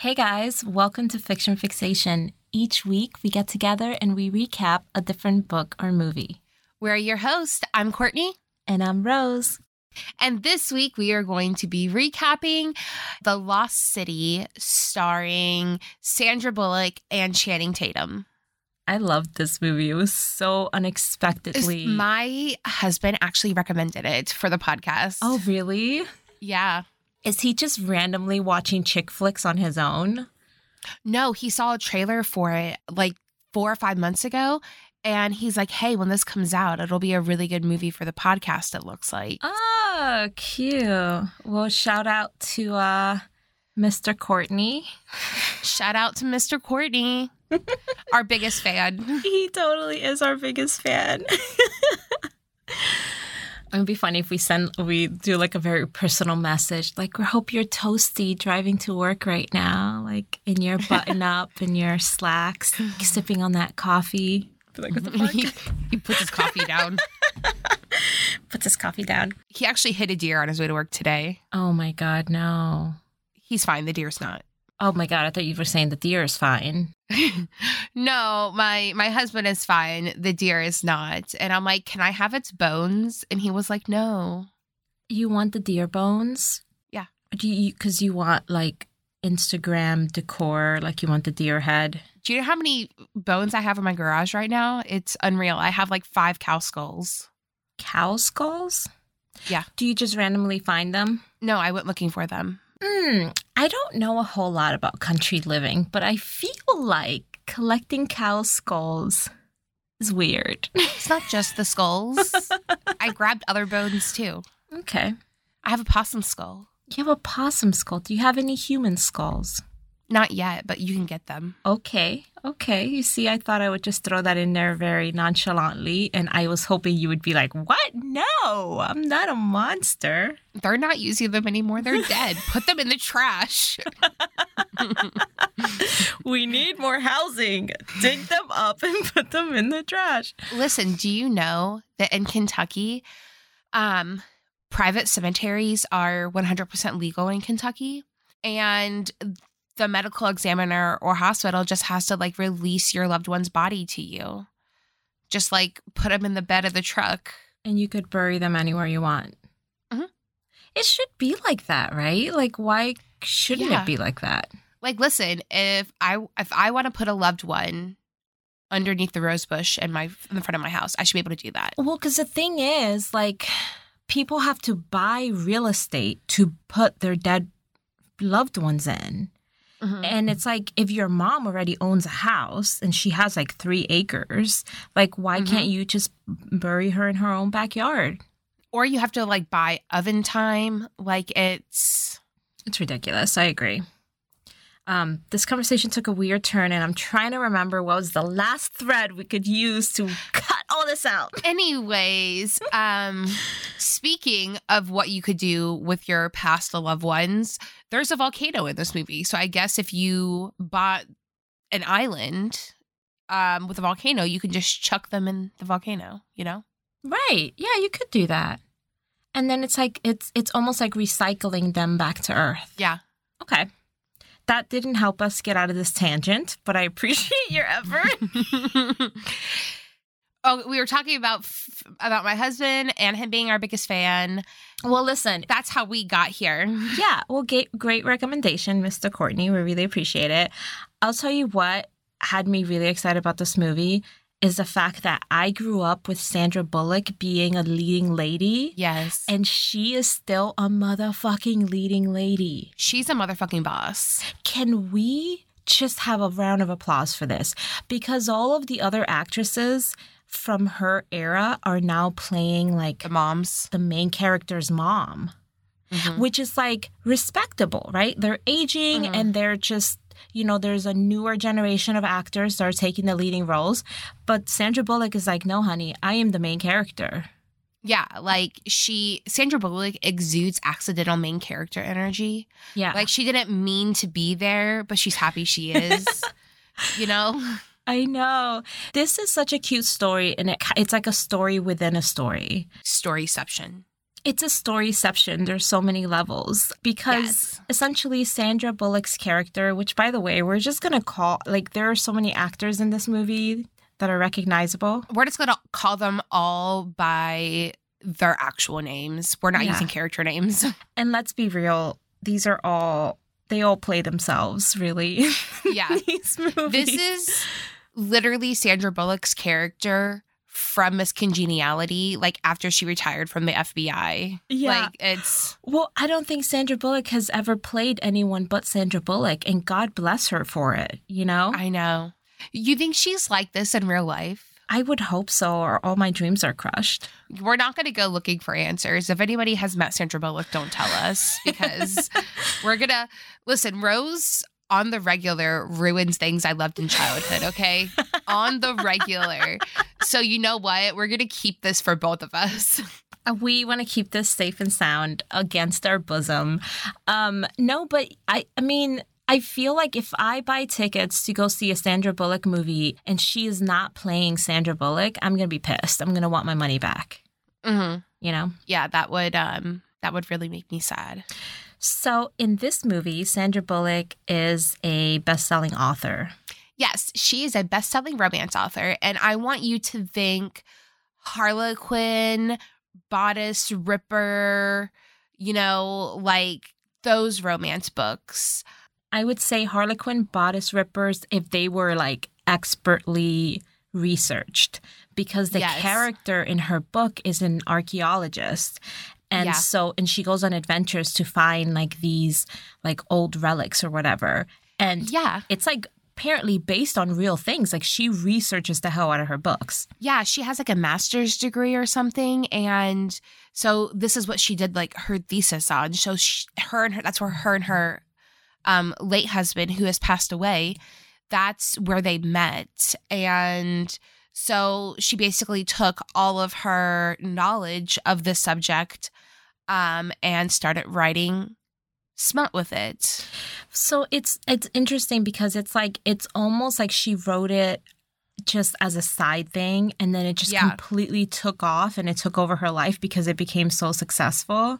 Hey guys, welcome to Fiction Fixation. Each week we get together and we recap a different book or movie. We're your host. I'm Courtney. And I'm Rose. And this week we are going to be recapping The Lost City starring Sandra Bullock and Channing Tatum. I loved this movie. It was so unexpectedly. My husband actually recommended it for the podcast. oh, really? yeah. Is he just randomly watching chick flicks on his own? No, he saw a trailer for it like four or five months ago. And he's like, hey, when this comes out, it'll be a really good movie for the podcast, it looks like. Oh, cute. Well, shout out to uh Mr. Courtney. Shout out to Mr. Courtney, our biggest fan. He totally is our biggest fan. It would be funny if we send we do like a very personal message, like we hope you're toasty driving to work right now, like in your button up and your slacks, sipping on that coffee. Like, what the fuck? he, he puts his coffee down. Puts his coffee down. He actually hit a deer on his way to work today. Oh my god, no. He's fine. The deer's not. Oh my god, I thought you were saying the deer is fine. no, my my husband is fine. The deer is not. And I'm like, "Can I have its bones?" And he was like, "No." You want the deer bones? Yeah. Do you because you want like Instagram decor, like you want the deer head? Do you know how many bones I have in my garage right now? It's unreal. I have like 5 cow skulls. Cow skulls? Yeah. Do you just randomly find them? No, I went looking for them. Hmm, I don't know a whole lot about country living, but I feel like collecting cow skulls is weird. It's not just the skulls. I grabbed other bones too. okay. I have a possum skull. You have a possum skull. Do you have any human skulls? Not yet, but you can get them. Okay. Okay. You see, I thought I would just throw that in there very nonchalantly, and I was hoping you would be like, What? No, I'm not a monster. They're not using them anymore. They're dead. Put them in the trash. we need more housing. Dig them up and put them in the trash. Listen, do you know that in Kentucky, um, private cemeteries are 100% legal in Kentucky? And the medical examiner or hospital just has to like release your loved one's body to you. Just like put them in the bed of the truck. And you could bury them anywhere you want. Mhm. It should be like that, right? Like, why shouldn't Yeah. it be like that? Like, listen, if I if I want to put a loved one underneath the rose bush in my in the front of my house, I should be able to do that. Well, because the thing is, like, people have to buy real estate to put their dead loved ones in. Mhm. And it's like if your mom already owns a house and she has like three acres, like why Mhm. can't you just bury her in her own backyard? Or you have to like buy oven time. Like it's It's ridiculous. I agree. Um, this conversation took a weird turn, and I'm trying to remember what was the last thread we could use to cut all this out. Anyways, um, speaking of what you could do with your past loved ones, there's a volcano in this movie. So I guess if you bought an island um, with a volcano, you can just chuck them in the volcano. You know? Right? Yeah, you could do that. And then it's like it's it's almost like recycling them back to Earth. Yeah. Okay. That didn't help us get out of this tangent, but I appreciate your effort. oh, we were talking about f- about my husband and him being our biggest fan. well, listen, That's how we got here. Yeah, well, great recommendation, Mr. Courtney. We really appreciate it. I'll tell you what had me really excited about this movie is the fact that I grew up with Sandra Bullock being a leading lady, Yes. and she is still a motherfucking leading lady. She's a motherfucking boss. Can we just have a round of applause for this? Because all of the other actresses from her era are now playing like The moms. the main character's mom Mhm. which is like respectable, right? They're aging Mhm. and they're just, you know, there's a newer generation of actors that are taking the leading roles. But Sandra Bullock is like, no, honey, I am the main character. Yeah, like she Sandra Bullock exudes accidental main character energy. Yeah. Like she didn't mean to be there, but she's happy she is. you know? I know. This is such a cute story and it, it's like a story within a story. Storyception. it's a storyception. There's so many levels because Yes. essentially Sandra Bullock's character, which by the way, we're just gonna call like there are so many actors in this movie that are recognizable. We're just gonna call them all by their actual names. We're not Yeah. using character names. And let's be real, these are all they all play themselves, really. Yeah. these movies. this is literally Sandra Bullock's character from Miss Congeniality, like after she retired from the FBI. Yeah. Like it's Well, I don't think Sandra Bullock has ever played anyone but Sandra Bullock, and God bless her for it, you know? I know. You think she's like this in real life? I would hope so, or all my dreams are crushed. We're not going to go looking for answers. If anybody has met Sandra Bullock, don't tell us because we're going to listen. Rose on the regular ruins things I loved in childhood, okay? on the regular. So, you know what? We're going to keep this for both of us. Uh, We want to keep this safe and sound against our bosom. Um, no, but I, I mean, I feel like if I buy tickets to go see a Sandra Bullock movie and she is not playing Sandra Bullock, I'm gonna be pissed. I'm gonna want my money back. hmm You know. Yeah, that would um that would really make me sad. So in this movie, Sandra Bullock is a best-selling author. Yes, she is a best-selling romance author, and I want you to think Harlequin, Bodice Ripper, you know, like those romance books. I would say Harlequin bodice rippers if they were like expertly researched because the Yes. character in her book is an archaeologist. And Yeah. so and she goes on adventures to find like these like old relics or whatever. And Yeah. it's like apparently based on real things. Like she researches the hell out of her books. Yeah, she has like a master's degree or something and so this is what she did like her thesis on. So she, her and her that's where her and her um late husband who has passed away, that's where they met and so she basically took all of her knowledge of the subject um and started writing smut with it. So it's it's interesting because it's like it's almost like she wrote it just as a side thing and then it just Yeah. completely took off and it took over her life because it became so successful.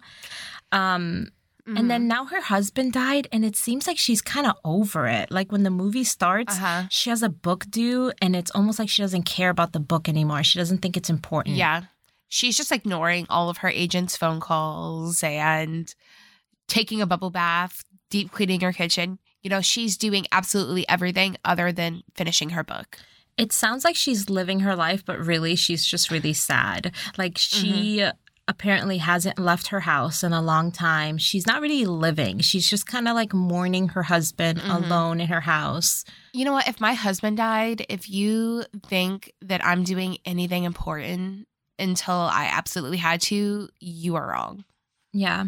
Um Mm-hmm. and then now her husband died and it seems like she's kind of over it. Like when the movie starts, uh-huh. she has a book due and it's almost like she doesn't care about the book anymore. She doesn't think it's important. Yeah. She's just ignoring all of her agent's phone calls and taking a bubble bath, deep cleaning her kitchen. You know, she's doing absolutely everything other than finishing her book. It sounds like she's living her life, but really she's just really sad. Like she apparently hasn't left her house in a long time. She's not really living. She's just kind of like mourning her husband Mhm. alone in her house. You know what? If my husband died, if you think that I'm doing anything important until I absolutely had to, you are wrong. Yeah.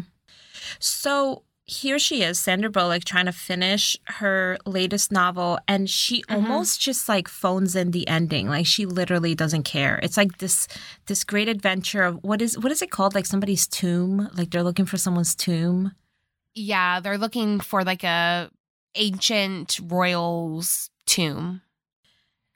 So here she is, Sandra Bullock, trying to finish her latest novel, and she Mhm. almost just like phones in the ending. Like she literally doesn't care. It's like this this great adventure of what is what is it called? Like somebody's tomb. Like they're looking for someone's tomb. Yeah, they're looking for like a ancient royal's tomb.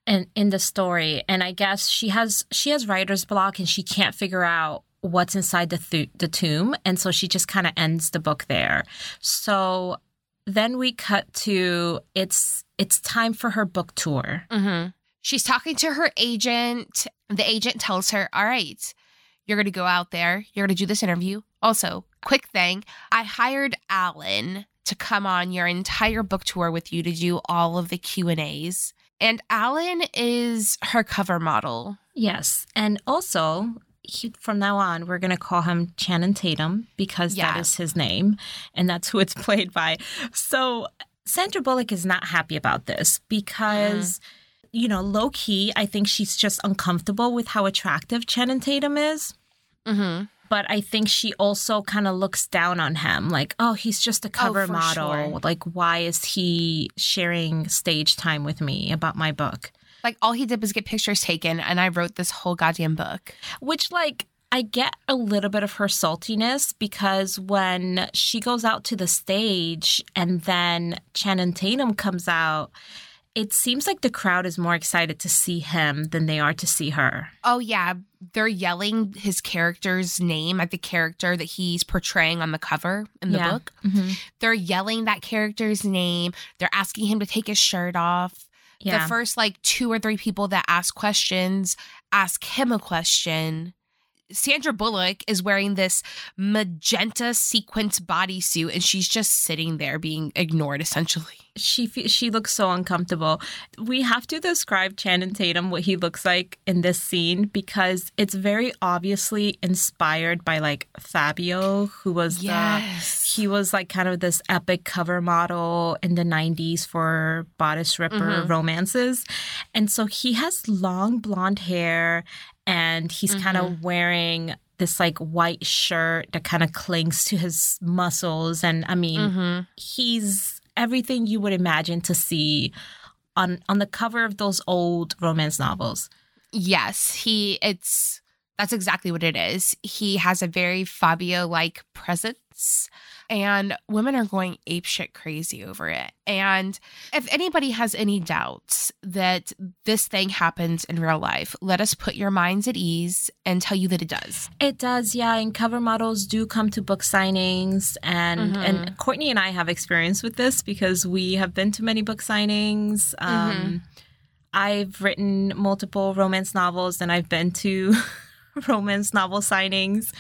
and in the story and i guess she has she has writer's block and she can't figure out what's inside the th- the tomb and so she just kind of ends the book there so then we cut to it's it's time for her book tour Mm-hmm. She's talking to her agent. The agent tells her, All right, you're going to go out there. You're going to do this interview. Also, quick thing I hired Alan to come on your entire book tour with you to do all of the Q&As. And Alan is her cover model. yes and also he, from now on we're going to call him Channing Tatum because that Yeah. is his name and that's who it's played by so Sandra Bullock is not happy about this because you know low key I think she's just uncomfortable with how attractive Channing Tatum is Mm-hmm. but I think she also kind of looks down on him like oh he's just a cover for model sure. like why is he sharing stage time with me about my book Like all he did was get pictures taken, and I wrote this whole goddamn book. which like I get a little bit of her saltiness because when she goes out to the stage and then Channing Tatum comes out, it seems like the crowd is more excited to see him than they are to see her. Oh yeah, they're yelling his character's name at the character that he's portraying on the cover in the Yeah. book. Mm-hmm. They're yelling that character's name. They're asking him to take his shirt off. Yeah. The first like two or three people that ask questions ask him a question. Sandra Bullock is wearing this magenta sequence bodysuit and she's just sitting there being ignored essentially. she she looks so uncomfortable. We have to describe Channing Tatum what he looks like in this scene because it's very obviously inspired by like Fabio, who was the he was like kind of this epic cover model in the 90s for bodice ripper Mhm. romances. And so he has long blonde hair and he's kind of wearing this like white shirt that kind of clings to his muscles. And I mean hmm he's everything you would imagine to see on on the cover of those old romance novels. Yes, he it's that's exactly what it is. He has a very Fabio like presence and women are going apeshit crazy over it. And if anybody has any doubts that this thing happens in real life, let us put your minds at ease and tell you that it does. It does, yeah. And cover models do come to book signings, and Mhm. and Courtney and I have experience with this because we have been to many book signings. Um, I've written multiple romance novels, and I've been to romance novel signings,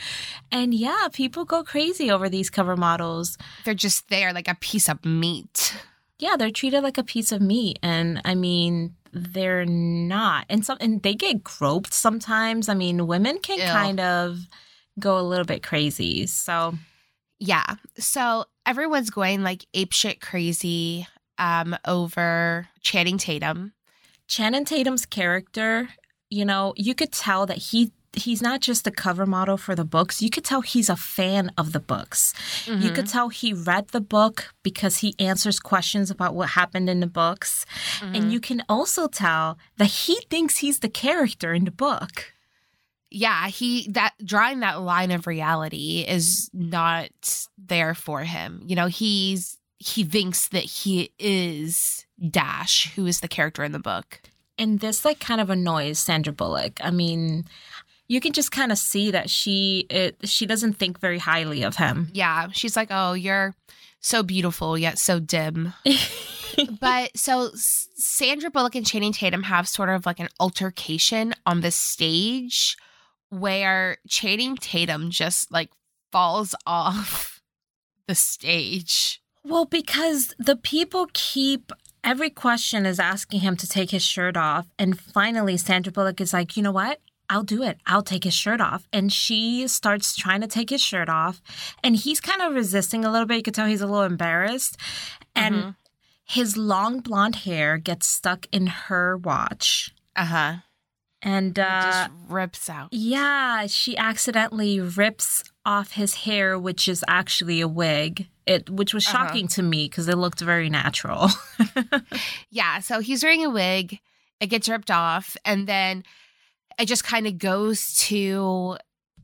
and yeah, people go crazy over these cover models. They're just there like a piece of meat. yeah, they're treated like a piece of meat, and I mean, they're not. And some, and they get groped sometimes. I mean, women can Ew. kind of go a little bit crazy. So Yeah. So everyone's going like apeshit crazy um over Channing Tatum. Channing Tatum's character, you know, you could tell that he he's not just a cover model for the books. You could tell he's a fan of the books. You could tell he read the book because he answers questions about what happened in the books. Mm-hmm. And you can also tell that he thinks he's the character in the book. yeah he that drawing that line of reality is not there for him you know he's he thinks that he is dash who is the character in the book And this like kind of annoys Sandra Bullock. I mean, you can just kind of see that she it, she doesn't think very highly of him. yeah she's like oh you're so beautiful yet so dim but so sandra bullock and channing tatum have sort of like an altercation on the stage where channing tatum just like falls off the stage Well, because the people keep every question is asking him to take his shirt off, and finally Sandra Bullock is like, you know what? I'll do it. I'll take his shirt off. And she starts trying to take his shirt off. And he's kind of resisting a little bit. You could tell he's a little embarrassed. And Mhm. his long blonde hair gets stuck in her watch. uh-huh And uh, just rips out yeah, she accidentally rips off his hair, which is actually a wig. It, which was Uh-huh. shocking to me because it looked very natural. Yeah, so he's wearing a wig. It gets ripped off, and then it just kind of goes to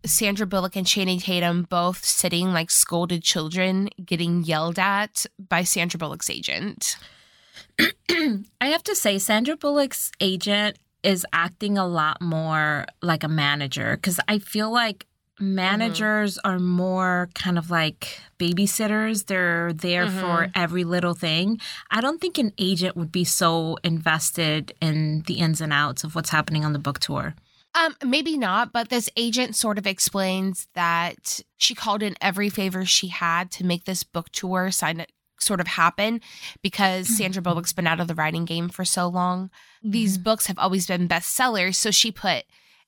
Sandra Bullock and Channing Tatum both sitting like scolded children, getting yelled at by Sandra Bullock's agent. I have to say, Sandra Bullock's agent is acting a lot more like a manager because I feel like mm-hmm. managers are more kind of like babysitters. They're there for mm-hmm. every little thing. I don't think an agent would be so invested in the ins and outs of what's happening on the book tour. Um, maybe not, but this agent sort of explains that she called in every favor she had to make this book tour sign sort of happen because Sandra Bullock's been out of the writing game for so long. These books have always been bestsellers, so she put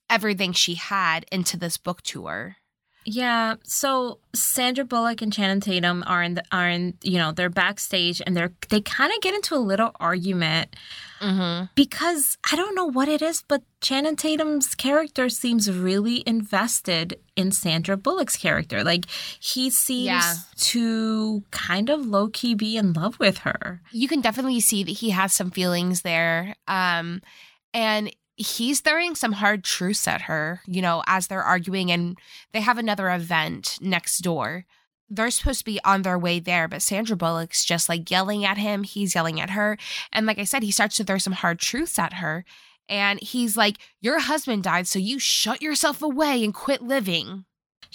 everything she had into this book tour. Yeah, so Sandra Bullock and Channing Tatum are in the are in you know they're backstage and they're they kind of get into a little argument Mm-hmm. because I don't know what it is, but Channing Tatum's character seems really invested in Sandra Bullock's character. Like he seems Yeah. to kind of low key be in love with her. You can definitely see that he has some feelings there. Um, and he's throwing some hard truths at her, you know, as they're arguing and they have another event next door. they're supposed to be on their way there, but Sandra Bullock's just like yelling at him. He's yelling at her. And like I said, he starts to throw some hard truths at her. And he's like, Your husband died, so you shut yourself away and quit living.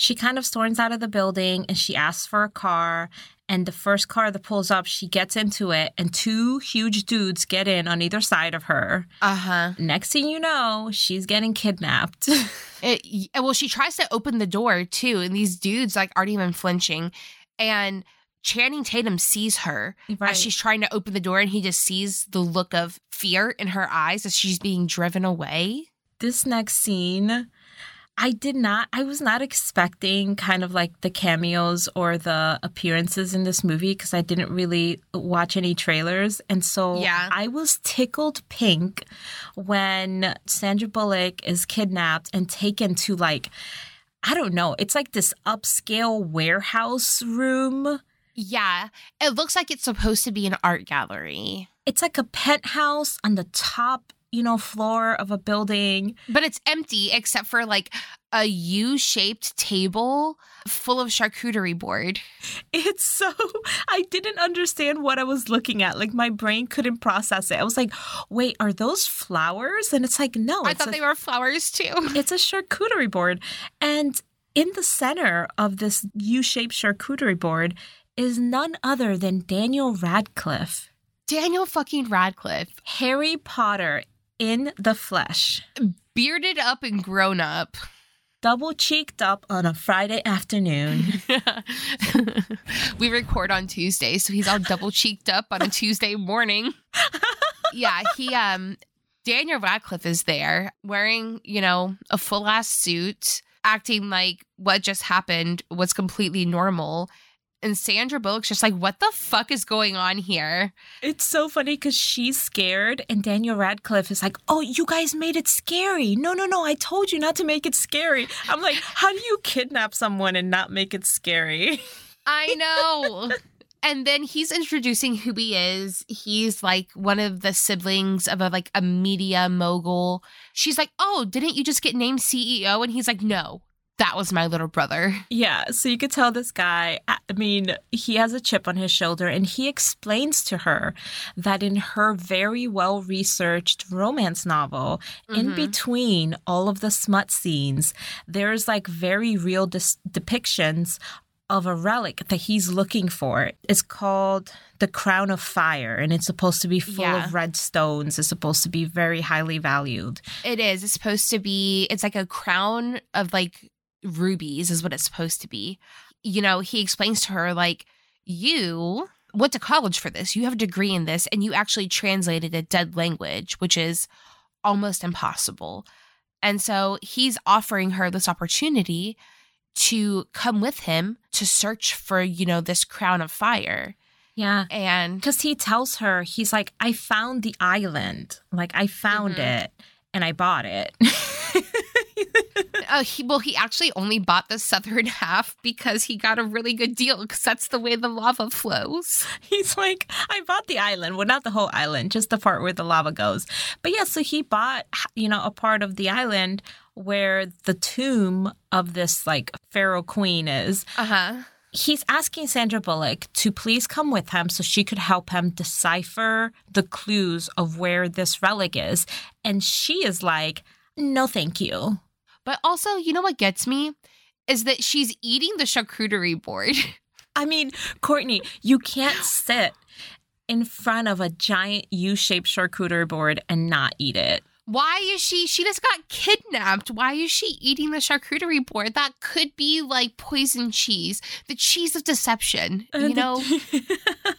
She kind of storms out of the building and she asks for a car. And the first car that pulls up, she gets into it, and two huge dudes get in on either side of her. Uh huh. Next thing you know, she's getting kidnapped. It, well, she tries to open the door too, and these dudes like aren't even flinching. And Channing Tatum sees her Right. as she's trying to open the door, and he just sees the look of fear in her eyes as she's being driven away. this next scene, I did not, I was not expecting kind of like the cameos or the appearances in this movie because I didn't really watch any trailers. And so Yeah. I was tickled pink when Sandra Bullock is kidnapped and taken to like, I don't know, it's like this upscale warehouse room. Yeah, it looks like it's supposed to be an art gallery, It's like a penthouse on the top, you know, floor of a building. but it's empty except for like a U shaped table full of charcuterie board. It's so I didn't understand what I was looking at. Like my brain couldn't process it. I was like, "Wait, are those flowers?" And it's like, "No, I thought a, they were flowers too. it's a charcuterie board." And in the center of this U-shaped charcuterie board is none other than Daniel Radcliffe, Daniel fucking Radcliffe, Harry Potter in the flesh, bearded up and grown up. double cheeked up on a Friday afternoon. we record on Tuesday, so he's all double cheeked up on a Tuesday morning. yeah, he um Daniel Radcliffe is there wearing, you know, a full ass suit, acting like what just happened was completely normal. And Sandra Bullock's just like, what the fuck is going on here? It's so funny because she's scared, and Daniel Radcliffe is like, Oh, you guys made it scary. No, no, no. I told you not to make it scary. I'm like, How do you kidnap someone and not make it scary? I know. and then he's introducing who he is. He's like one of the siblings of a like a media mogul. She's like, "Oh, didn't you just get named CEO?" And he's like, "No, that was my little brother." Yeah. So you could tell this guy, I mean, he has a chip on his shoulder, and he explains to her that in her very well researched romance novel, in Mhm. between all of the smut scenes, there's like very real dis- depictions of a relic that he's looking for. It's called the Crown of Fire, and it's supposed to be full Yeah. of red stones. It's supposed to be very highly valued. It is. It's supposed to be. It's like a crown of like rubies, is what it's supposed to be. You know, he explains to her like, "You went to college for this. You have a degree in this, and you actually translated a dead language, which is almost impossible." And so he's offering her this opportunity to come with him to search for, you know, this crown of fire. Yeah. And Because he tells her, he's like, I found the island. Like, I found Mhm. it and I bought it. uh, he well, he actually only bought the southern half because he got a really good deal because that's the way the lava flows. he's like, I bought the island. Well, not the whole island, just the part where the lava goes. But yeah, so he bought, you know, a part of the island where the tomb of this like pharaoh queen is. Uh huh. He's asking Sandra Bullock to please come with him so she could help him decipher the clues of where this relic is. And she is like, no, thank you. But also, you know what gets me is that she's eating the charcuterie board. I mean, Courtney, you can't sit in front of a giant U shaped charcuterie board and not eat it. Why is she? She just got kidnapped. Why is she eating the charcuterie board? That could be like poison cheese, the cheese of deception. Uh, you know,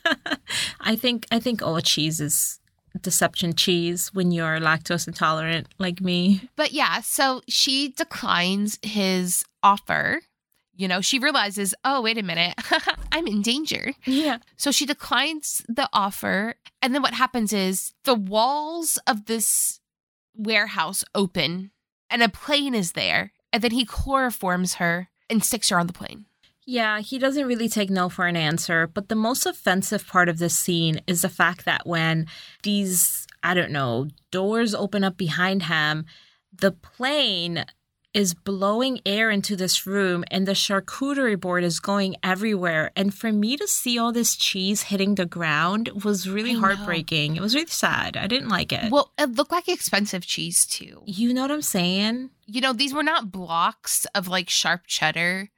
I think I think all cheese is deception cheese when you're lactose intolerant like me. But yeah, so she declines his offer. You know, she realizes, oh, wait a minute, I'm in danger. Yeah. So she declines the offer. And then what happens is the walls of this warehouse open and a plane is there. And then he chloroforms her and sticks her on the plane. Yeah, he doesn't really take no for an answer. But the most offensive part of this scene is the fact that when these, I don't know, doors open up behind him, the plane is blowing air into this room and the charcuterie board is going everywhere. And for me to see all this cheese hitting the ground was really I know. heartbreaking. It was really sad. I didn't like it. Well, it looked like expensive cheese too. you know what I'm saying? You know, these were not blocks of like sharp cheddar.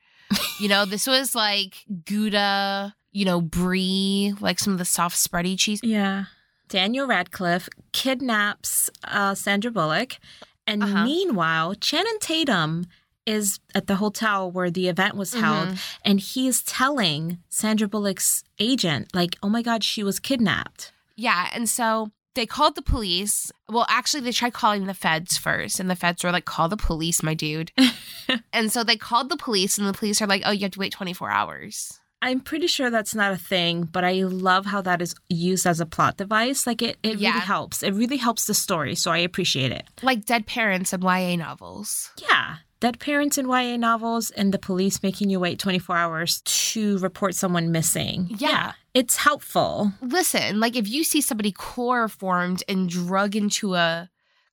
You know, this was like Gouda, you know, brie, like some of the soft spready cheese. Yeah. Daniel Radcliffe kidnaps uh, Sandra Bullock. And Uh-huh. meanwhile, Channing Tatum is at the hotel where the event was held. Mhm. And he is telling Sandra Bullock's agent, like, oh my God, she was kidnapped. Yeah, and so they called the police. Well, actually, they tried calling the feds first, and the feds were like, "Call the police, my dude." and so they called the police, and the police are like, "Oh, you have to wait 24 hours." I'm pretty sure that's not a thing, but I love how that is used as a plot device. Like it, it Yeah. really helps. It really helps the story. So I appreciate it. Like dead parents in YA novels. Yeah. Dead parents in YA novels and the police making you wait 24 hours to report someone missing. Yeah. It's helpful. Listen, like if you see somebody chloroformed and drug into a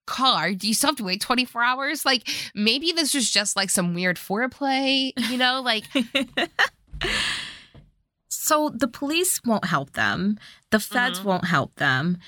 car, do you still have to wait 24 hours? Like maybe this was just like some weird foreplay, you know? Like, So the police won't help them. The feds Mhm. won't help them.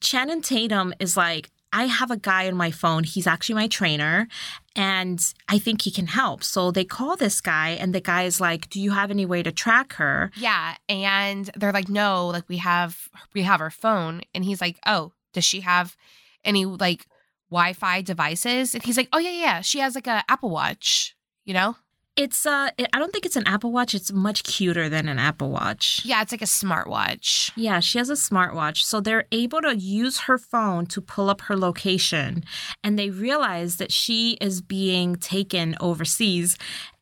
Channing Tatum is like, I have a guy on my phone. He's actually my trainer, and I think he can help. So they call this guy, and the guy is like, Do you have any way to track her? yeah. And they're like, no, like we have, we have her phone. And he's like, oh, does she have any like Wi Fi devices? And he's like, oh, yeah, yeah. She has like a Apple Watch, you know? It's uh, I don't think it's an Apple Watch. It's much cuter than an Apple Watch. Yeah, it's like a smartwatch. Yeah, she has a smartwatch. So they're able to use her phone to pull up her location. And they realize that she is being taken overseas.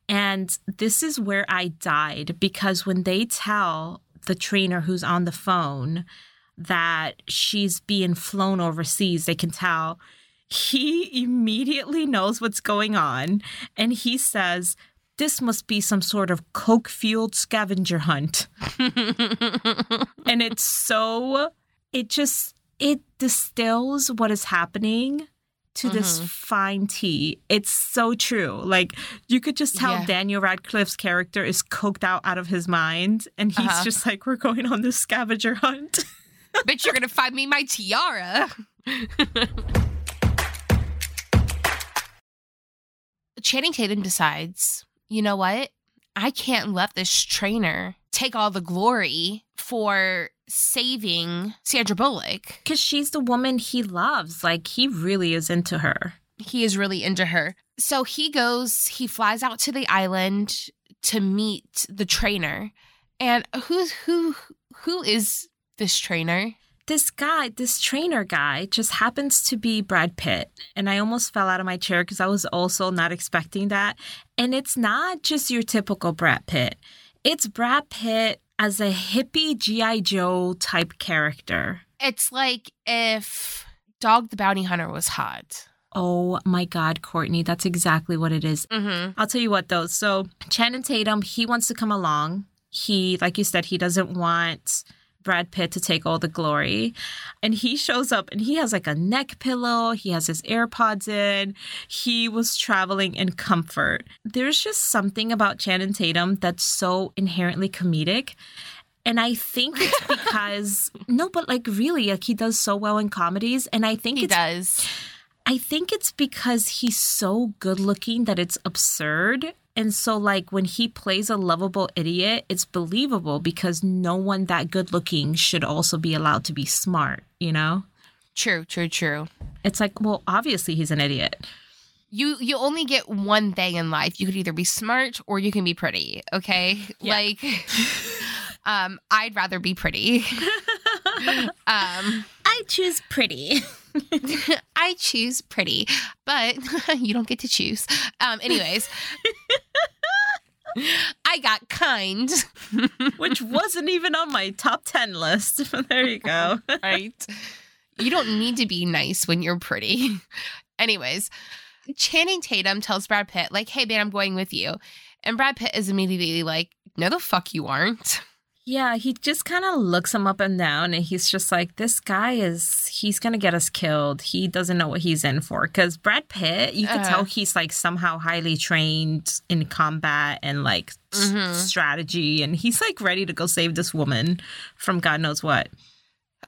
And this is where I died because when they tell the trainer who's on the phone that she's being flown overseas, they can tell he immediately knows what's going on. And he says, This must be some sort of coke fueled scavenger hunt and it's so it just it distills what is happening to this Mhm. fine tea it's so true like you could just tell Yeah. daniel radcliffe's character is coked out out of his mind and he's Uh-huh. just like we're going on this scavenger hunt Bitch, you're gonna find me my tiara. Channing Tatum decides, you know what? I can't let this trainer take all the glory for saving Sandra Bullock. because she's the woman he loves like he really is into her He is really into her. So he goes, he flies out to the island to meet the trainer. And who's who who is this trainer? This guy, this trainer guy, just happens to be Brad Pitt. And I almost fell out of my chair because I was also not expecting that. And it's not just your typical Brad Pitt, it's Brad Pitt as a hippie G.I. Joe type character. It's like if Dog the Bounty Hunter was hot. Oh my God, Courtney, that's exactly what it is. Mm-hmm. I'll tell you what though. So Channing Tatum, he wants to come along. He, like you said, he doesn't want Brad Pitt to take all the glory. And he shows up and he has like a neck pillow. He has his AirPods in. He was traveling in comfort. There's just something about Channing Tatum that's so inherently comedic. And I think it's because no, but like really, like he does so well in comedies. And I think He it's does. I think it's because he's so good looking that it's absurd. And so, like, when he plays a lovable idiot, it's believable because no one that good looking should also be allowed to be smart, you know? True, true, true. It's like, well, obviously he's an idiot. You you only get one thing in life. You could either be smart or you can be pretty. Okay, Yeah. like, um, I'd rather be pretty. um, I choose pretty. I choose pretty, but you don't get to choose. Um, anyways, I got kind. Which wasn't even on my top 10 list. there you go. right? You don't need to be nice when you're pretty. Anyways, Channing Tatum tells Brad Pitt, like, hey, man, I'm going with you. And Brad Pitt is immediately like, no, the fuck you aren't. Yeah, he just kind of looks him up and down and he's just like, this guy is, he's going to get us killed. He doesn't know what he's in for. Because Brad Pitt, you can Uh. tell he's like somehow highly trained in combat and like s- Mhm. strategy. And he's like ready to go save this woman from God knows what.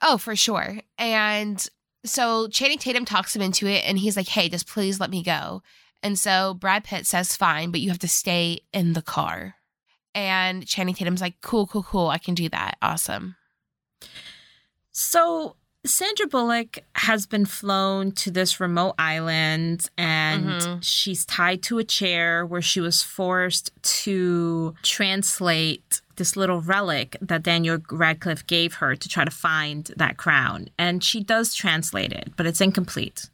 Oh, for sure. And so Channing Tatum talks him into it and he's like, hey, just please let me go. And so Brad Pitt says, fine, but you have to stay in the car. And Channing Tatum's like, cool, cool, cool. I can do that. Awesome. So Sandra Bullock has been flown to this remote island and Mhm. she's tied to a chair where she was forced to translate this little relic that Daniel Radcliffe gave her to try to find that crown. And she does translate it, but it's incomplete.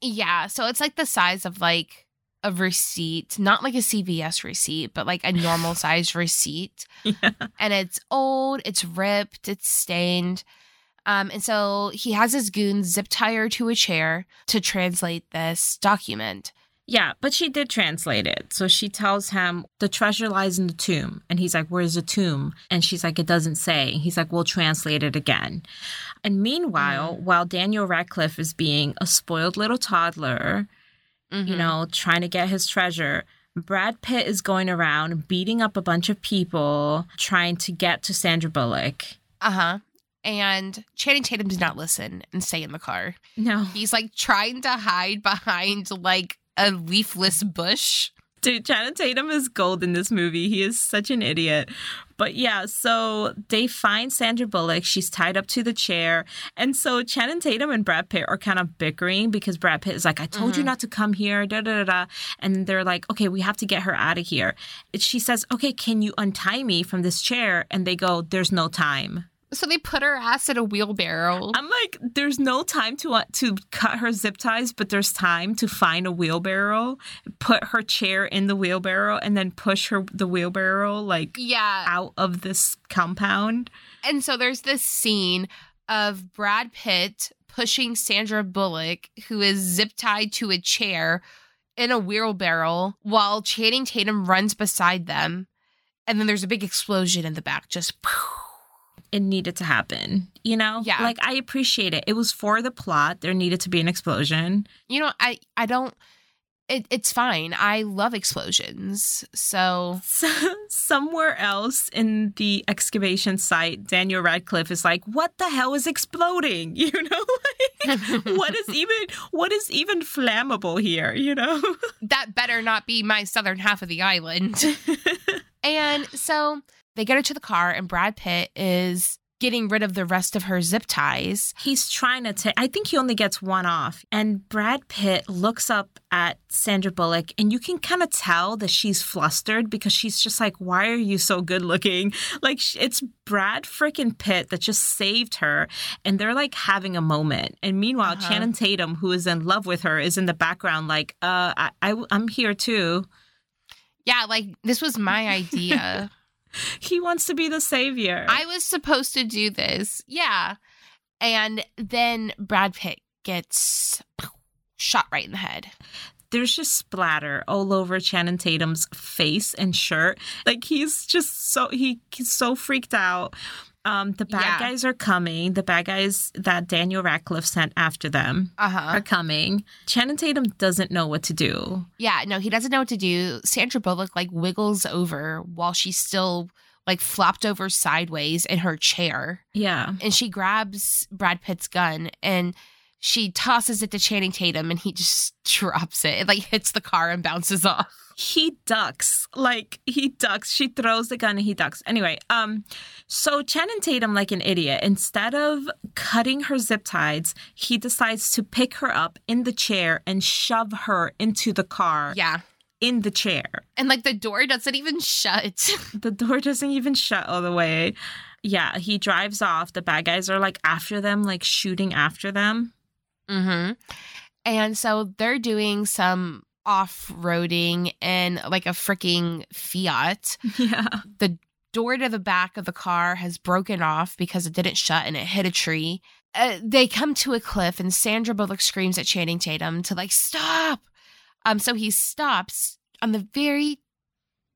Yeah. So it's like the size of like a receipt, not like a CVS receipt, but like a normal size receipt. Yeah. and it's old, it's ripped, it's stained. Um, and so he has his goons zip tie her to a chair to translate this document. Yeah, but she did translate it. So she tells him the treasure lies in the tomb. And he's like, Where's the tomb? And she's like, It doesn't say. He's like, We'll translate it again. And meanwhile, while Daniel Radcliffe is being a spoiled little toddler, you Mhm. know, trying to get his treasure, Brad Pitt is going around beating up a bunch of people trying to get to Sandra Bullock. Uh huh. And Channing Tatum did not listen and stay in the car. No. He's like trying to hide behind like a leafless bush. Dude, Channing Tatum is gold in this movie. He is such an idiot. But yeah, so they find Sandra Bullock. She's tied up to the chair. And so Channing Tatum and Brad Pitt are kind of bickering because Brad Pitt is like, I told you Mhm. not to come here, da da da da. And they're like, okay, we have to get her out of here. She says, okay, can you untie me from this chair? And they go, there's no time. So they put her ass in a wheelbarrow. I'm like, there's no time to uh, to cut her zip ties, but there's time to find a wheelbarrow, put her chair in the wheelbarrow, and then push her the wheelbarrow like yeah. out of this compound. And so there's this scene of Brad Pitt pushing Sandra Bullock, who is zip tied to a chair in a wheelbarrow, while Channing Tatum runs beside them. And then there's a big explosion in the back, just It needed to happen, you know. Yeah. like I appreciate it. It was for the plot. There needed to be an explosion. you know, I I don't. It, it's fine. I love explosions. So So, somewhere else in the excavation site, Daniel Radcliffe is like, "What the hell is exploding?" You know, like, what is even what is even flammable here? You know. that better not be my southern half of the island. and so they get her to the car, and Brad Pitt is getting rid of the rest of her zip ties. He's trying to take, I think he only gets one off. And Brad Pitt looks up at Sandra Bullock, and you can kind of tell that she's flustered because she's just like, Why are you so good looking? Like, it's Brad freaking Pitt that just saved her. And they're like having a moment. And meanwhile, Uh-huh. Channing Tatum, who is in love with her, is in the background, like, uh, I, I, I'm here too. Yeah, like this was my idea. He wants to be the savior. I was supposed to do this. Yeah. And then Brad Pitt gets shot right in the head. there's just splatter all over Channing Tatum's face and shirt. Like he's just so he, he's so freaked out. Um, the bad Yeah. guys are coming. The bad guys that Daniel Radcliffe sent after them Uh huh. are coming. Channing Tatum doesn't know what to do. Yeah, no, he doesn't know what to do. Sandra Bullock like wiggles over while she's still like flopped over sideways in her chair. Yeah. And she grabs Brad Pitt's gun and she tosses it to Channing Tatum and he just drops it. It like hits the car and bounces off. He ducks. Like he ducks. She throws the gun and he ducks. Anyway, um, so Channing Tatum, like an idiot, instead of cutting her zip ties, he decides to pick her up in the chair and shove her into the car Yeah. in the chair. And like the door doesn't even shut. The door doesn't even shut all the way. Yeah, he drives off. The bad guys are like after them, like shooting after them. Mm-hmm. And so they're doing some off roading in like a freaking Fiat. Yeah. the door to the back of the car has broken off because it didn't shut and it hit a tree. Uh, they come to a cliff and Sandra Bullock screams at Channing Tatum to like stop. Um, so he stops on the very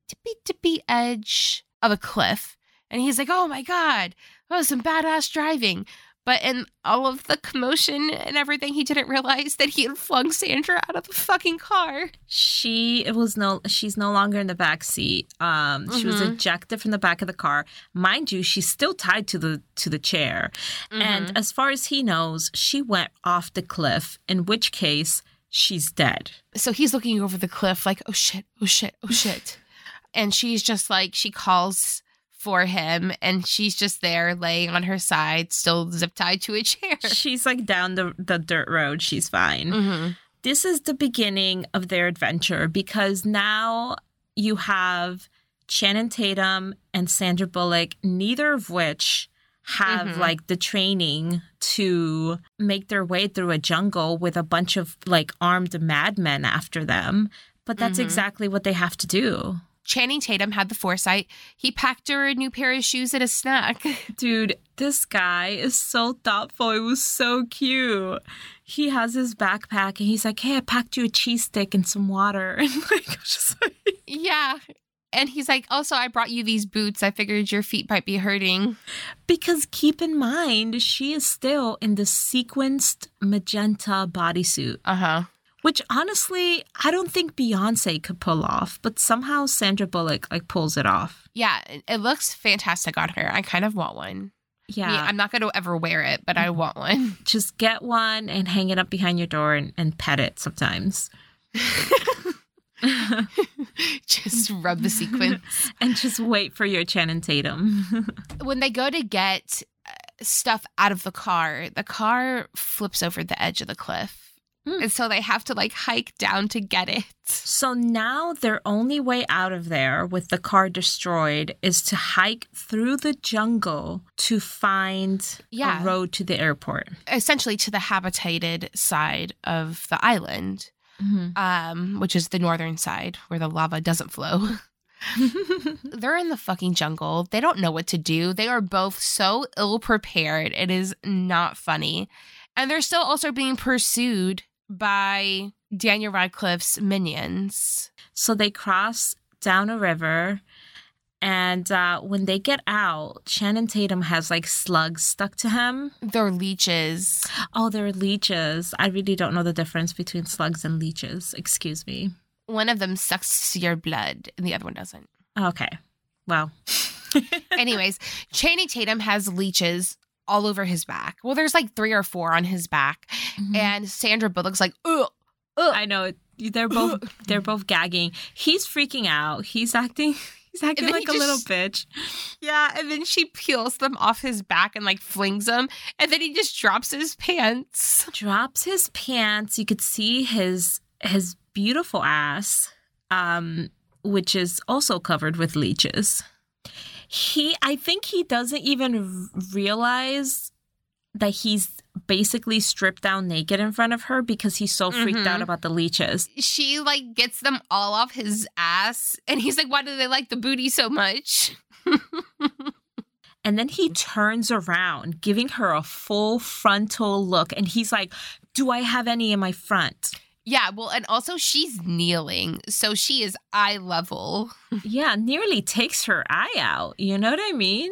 tippy tippy edge of a cliff, And he's like, oh my God, that was some badass driving. But in all of the commotion and everything, he didn't realize that he had flung Sandra out of the fucking car. She it was no she's no longer in the back seat. Um she was Mhm. ejected from the back of the car. Mind you, she's still tied to the to the chair. Mm-hmm. And as far as he knows, she went off the cliff, in which case she's dead. so he's looking over the cliff, like, oh shit, oh shit, oh shit. and she's just like, she calls for him, and she's just there laying on her side, still zip tied to a chair. She's like down the, the dirt road. She's fine. Mhm. this is the beginning of their adventure because now you have Channing Tatum and Sandra Bullock, neither of which have Mhm. like the training to make their way through a jungle with a bunch of like armed madmen after them. But that's Mhm. exactly what they have to do. Channing Tatum had the foresight. He packed her a new pair of shoes and a snack. Dude, this guy is so thoughtful. It was so cute. He has his backpack and he's like, Hey, I packed you a cheese stick and some water. And like, I was just like, yeah. And he's like, also, I brought you these boots. I figured your feet might be hurting. Because keep in mind, she is still in the sequenced magenta bodysuit, Uh huh. Which honestly, I don't think Beyonce could pull off, but somehow Sandra Bullock like pulls it off. Yeah, it- looks fantastic on her. I kind of want one. Yeah. I mean, I'm not going to ever wear it, but I want one. just get one and hang it up behind your door and, and pet it sometimes. Just rub the sequin. and just wait for your Channing Tatum. when they go to get uh, stuff out of the car, the car flips over the edge of the cliff. Hmm. And so they have to like hike down to get it. so now their only way out of there with the car destroyed is to hike through the jungle to find Yeah. a road to the airport. Essentially to the habitated side of the island, um, which is the northern side where the lava doesn't flow. They're in the fucking jungle. They don't know what to do. They are both so ill prepared. It is not funny. And they're still also being pursued by Daniel Radcliffe's minions. So they cross down a river, and uh, when they get out, Channing Tatum has like slugs stuck to him. They're leeches. Oh, they're leeches. I really don't know the difference between slugs and leeches. Excuse me. One of them sucks your blood and the other one doesn't. Okay. Well, Anyways, Channing Tatum has leeches all over his back. Well, there's like three or four on his back. and And Sandra Bullock's like, ugh, ugh. I know they're both they're both gagging. He's freaking out. He's acting he's acting like he a little bitch. Yeah, and then she peels them off his back and like flings them, and then he just drops his pants. Drops his pants. You could see his his beautiful ass, um, which is also covered with leeches. He, I think he doesn't even r- realize that he's basically stripped down naked in front of her because he's so freaked Mhm. out about the leeches. She like gets them all off his ass, and he's like, "Why do they like the booty so much?" And then he turns around, giving her a full frontal look. And he's like, Do I have any in my front? Yeah, well, and also she's kneeling, so she is eye level. Yeah, nearly takes her eye out. You know what I mean?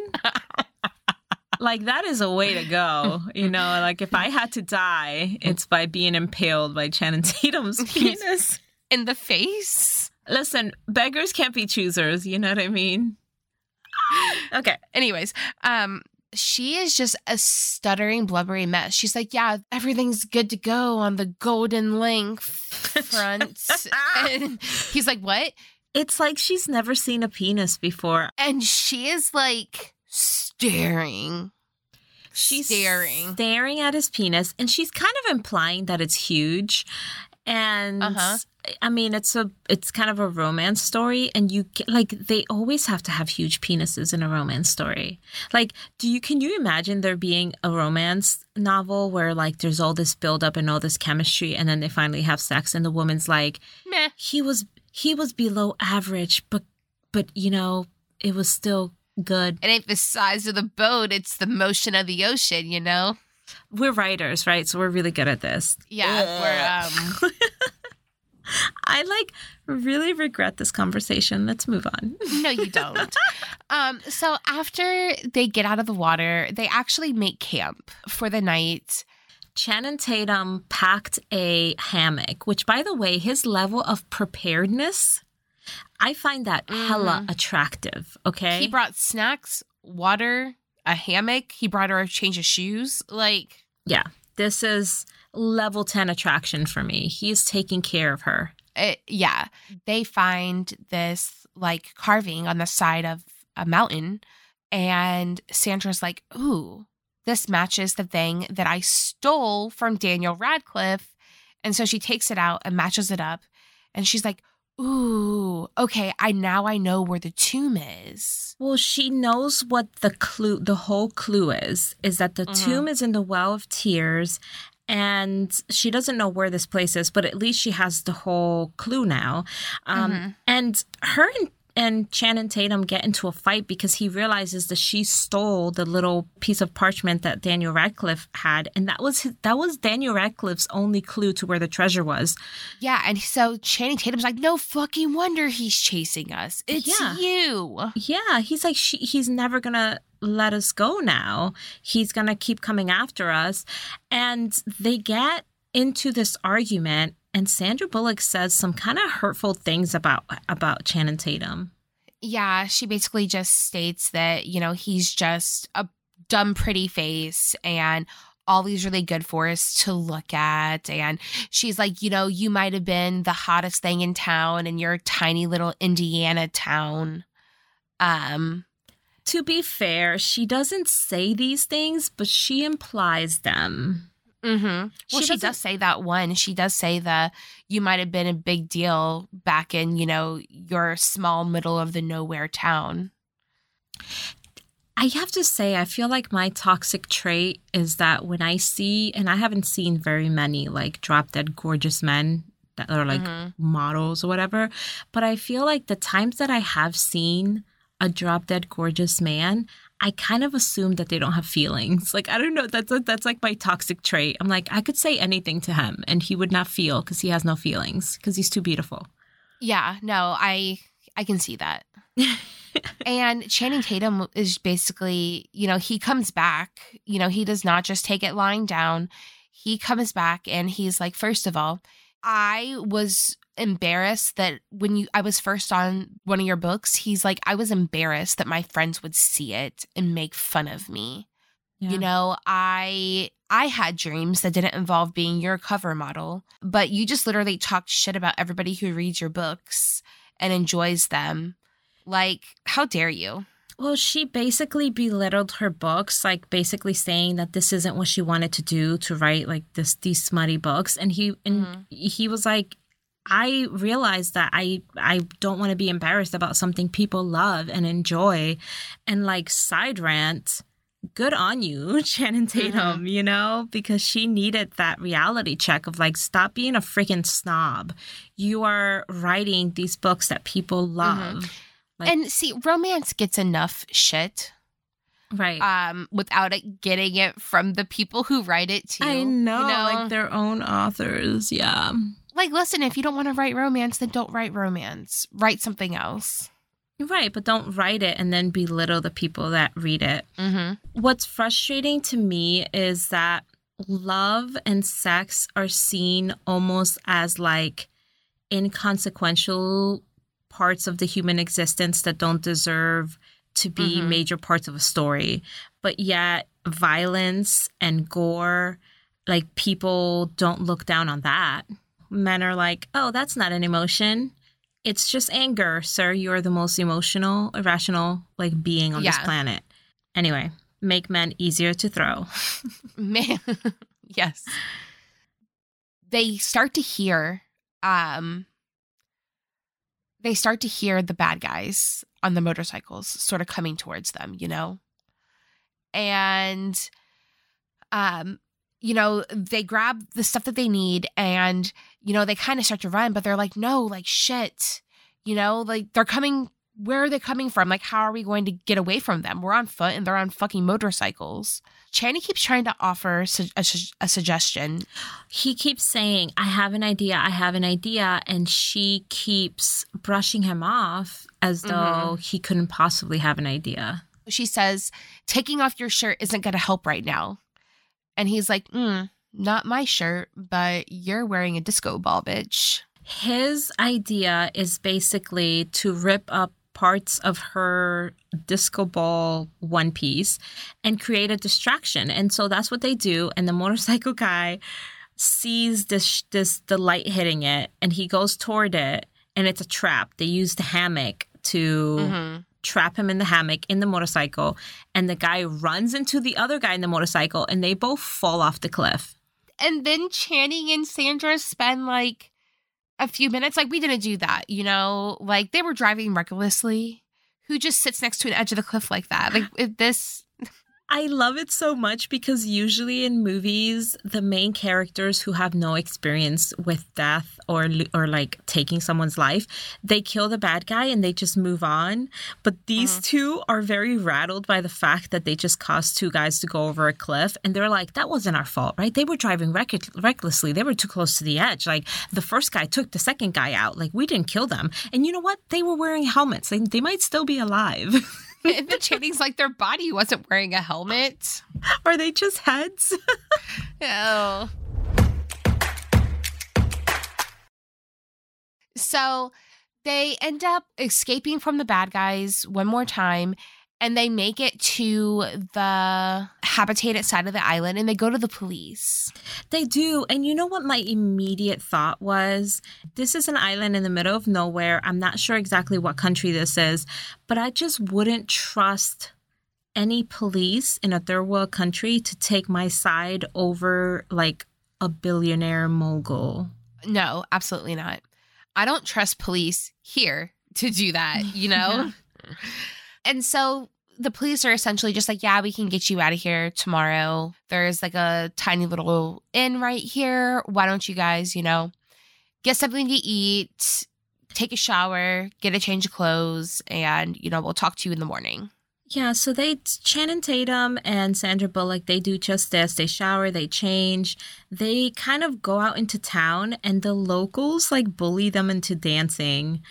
like, that is a way to go. You know, like if I had to die, it's by being impaled by Channing Tatum's penis. In the face. Listen, beggars can't be choosers. You know what I mean? Okay. Anyways, um, she is just a stuttering, blubbery mess. She's like, Yeah, everything's good to go on the golden length front. and he's like, What? It's like she's never seen a penis before. And she is like staring. She's staring. staring at his penis, and she's kind of implying that it's huge. And Uh-huh. I mean, it's a it's kind of a romance story, and you get, like they always have to have huge penises in a romance story. Like, do you can you imagine there being a romance novel where like there's all this buildup and all this chemistry, and then they finally have sex, and the woman's like, Meh. he was he was below average, but but you know it was still good. It ain't the size of the boat, it's the motion of the ocean, you know? We're writers, right? So we're really good at this. Yeah, we're um I like really regret this conversation. Let's move on. no you don't. Um, so after they get out of the water, they actually make camp for the night. Channing Tatum packed a hammock, which, by the way, his level of preparedness, I find that hella Mhm. attractive. Okay. He brought snacks, water, a hammock. He brought her a change of shoes. Like, yeah. This is level 10 attraction for me. He is taking care of her. it, yeah. They find this like carving on the side of a mountain, and Sandra's like, "Ooh, this matches the thing that I stole from Daniel Radcliffe," and so she takes it out and matches it up, and she's like. Ooh, okay. I now I know where the tomb is. Well, she knows what the clue, the whole clue is, is that the Mhm. tomb is in the Well of Tears, and she doesn't know where this place is, but at least she has the whole clue now. Um, Mhm. And her and, Channing Tatum get into a fight because he realizes that she stole the little piece of parchment that Daniel Radcliffe had, and that was his, that was Daniel Radcliffe's only clue to where the treasure was. Yeah, and so Channing Tatum's like, no fucking wonder he's chasing us. It's Yeah. you. Yeah, he's like she, he's never gonna let us go now. He's gonna keep coming after us, and they get into this argument. And Sandra Bullock says some kind of hurtful things about about Channing Tatum. Yeah, she basically just states that, you know, he's just a dumb, pretty face and all these really good for us to look at. And she's like, you know, you might have been the hottest thing in town in your tiny little Indiana town. Um, To be fair, she doesn't say these things, but she implies them. Hmm Well, She she, doesn't- say that one. She does say that you might have been a big deal back in, you know, your small middle of the nowhere town. I have to say, I feel like my toxic trait is that when I see, and I haven't seen very many like drop dead gorgeous men that are like Mhm. models or whatever, but I feel like the times that I have seen a drop dead gorgeous man, I kind of assume that they don't have feelings. Like I don't know, that's that's like my toxic trait. I'm like I could say anything to him and he would not feel because he has no feelings because he's too beautiful. Yeah, no, I I can see that. and Channing Tatum is basically, you know, he comes back. You know, he does not just take it lying down. He comes back and he's like, first of all, I was embarrassed that when you I was first on one of your books, he's like, I was embarrassed that my friends would see it and make fun of me. Yeah. You know, I I had dreams that didn't involve being your cover model, but you just literally talked shit about everybody who reads your books and enjoys them. Like, how dare you? Well, she basically belittled her books, like basically saying that this isn't what she wanted to do to write like this these smutty books. And he and Mhm. he was like, I realized that I I don't want to be embarrassed about something people love and enjoy, and like side rant. Good on you, Channing Tatum, you know, because she needed that reality check of like, stop being a freaking snob. You are writing these books that people love. Like- and see, romance gets enough shit Right. um without it getting it from the people who write it to I know, You like their own authors. Yeah. Like listen, if you don't want to write romance, then don't write romance. Write something else. Right, but don't write it and then belittle the people that read it. Mm-hmm. What's frustrating to me is that love and sex are seen almost as like inconsequential parts of the human existence that don't deserve to be Mhm. major parts of a story. But yet, violence and gore, like people don't look down on that. Men are like, oh, that's not an emotion. It's just anger, sir. You're the most emotional, irrational, like being on this planet. Anyway, make men easier to throw. Man, yes. They start to hear um they start to hear the bad guys on the motorcycles sort of coming towards them, you know? And um you know, they grab the stuff that they need and you know, they kind of start to run, but they're like, "No, like shit." You know, like they're coming where are they coming from? Like, how are we going to get away from them? We're on foot and they're on fucking motorcycles. Channing keeps trying to offer su- a, su- a suggestion. He keeps saying, I have an idea, I have an idea. And she keeps brushing him off as though mm-hmm. he couldn't possibly have an idea. She says, taking off your shirt isn't going to help right now. And he's like, mm, not my shirt, but you're wearing a disco ball, bitch. His idea is basically to rip up parts of her disco ball one piece and create a distraction. And so that's what they do. And the motorcycle guy sees this this the light hitting it and he goes toward it and it's a trap. They use the hammock to Mm-hmm. Trap him in the hammock in the motorcycle and the guy runs into the other guy in the motorcycle and they both fall off the cliff. And then Channing and Sandra spend like a few minutes. Like, we didn't do that, you know? Like, they were driving recklessly. Who just sits next to an edge of the cliff like that? Like, this. I love it so much because usually in movies, the main characters who have no experience with death or or like taking someone's life, they kill the bad guy and they just move on. But these mm-hmm. two are very rattled by the fact that they just caused two guys to go over a cliff, and they're like, "That wasn't our fault, right? They were driving reck- recklessly. They were too close to the edge. Like the first guy took the second guy out. Like we didn't kill them. And you know what? They were wearing helmets. They they might still be alive." and then Channing's like, their body wasn't wearing a helmet. Are they just heads? Oh. So they end up escaping from the bad guys one more time and they make it to the habitated side of the island and they go to the police. They do. And you know what my immediate thought was? This is an island in the middle of nowhere. I'm not sure exactly what country this is, but I just wouldn't trust any police in a third world country to take my side over like a billionaire mogul. No, absolutely not. I don't trust police here to do that, you know? And so the police are essentially just like, yeah, we can get you out of here tomorrow. There's like a tiny little inn right here. Why don't you guys, you know, get something to eat, take a shower, get a change of clothes, and, you know, we'll talk to you in the morning. Yeah, so they Channing Tatum and Sandra Bullock, they do just this. They shower, they change, they kind of go out into town, and the locals like bully them into dancing.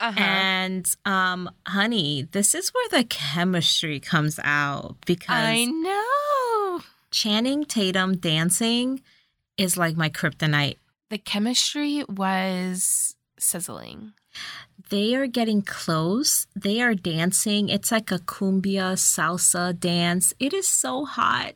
Uh-huh. And um, honey, this is where the chemistry comes out because I know. Channing Tatum dancing is like my kryptonite. The chemistry was sizzling. They are getting close. They are dancing. It's like a cumbia salsa dance. It is so hot.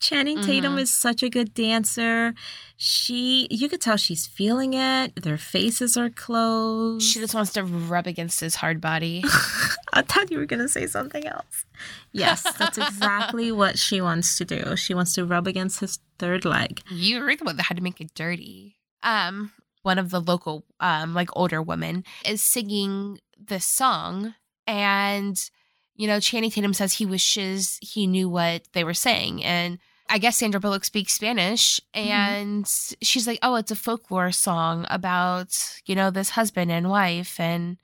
Channing Tatum Mhm. is such a good dancer. She, you could tell she's feeling it. Their faces are closed. She just wants to rub against his hard body. I thought you were going to say something else. Yes, that's exactly what she wants to do. She wants to rub against his third leg. you were the one that had to make it dirty. Um, one of the local, um, like older women is singing this song, and you know, Channing Tatum says he wishes he knew what they were saying, and I guess Sandra Bullock speaks Spanish, and she's like, "Oh, it's a folklore song about you know this husband and wife," and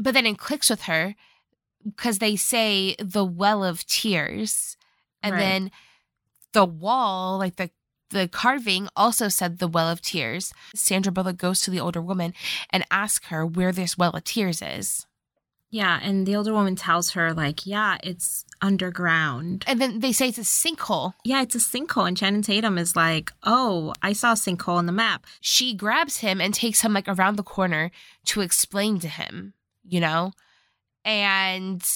but then it clicks with her because they say the well of tears, and Right. then the wall, like the the carving also said the well of tears. Sandra Bullock goes to the older woman and asks her where this well of tears is. Yeah, and the older woman tells her, like, yeah, it's underground. And then they say it's a sinkhole. Yeah, it's a sinkhole. And Channing Tatum is like, oh, I saw a sinkhole on the map. She grabs him and takes him like around the corner to explain to him, you know? And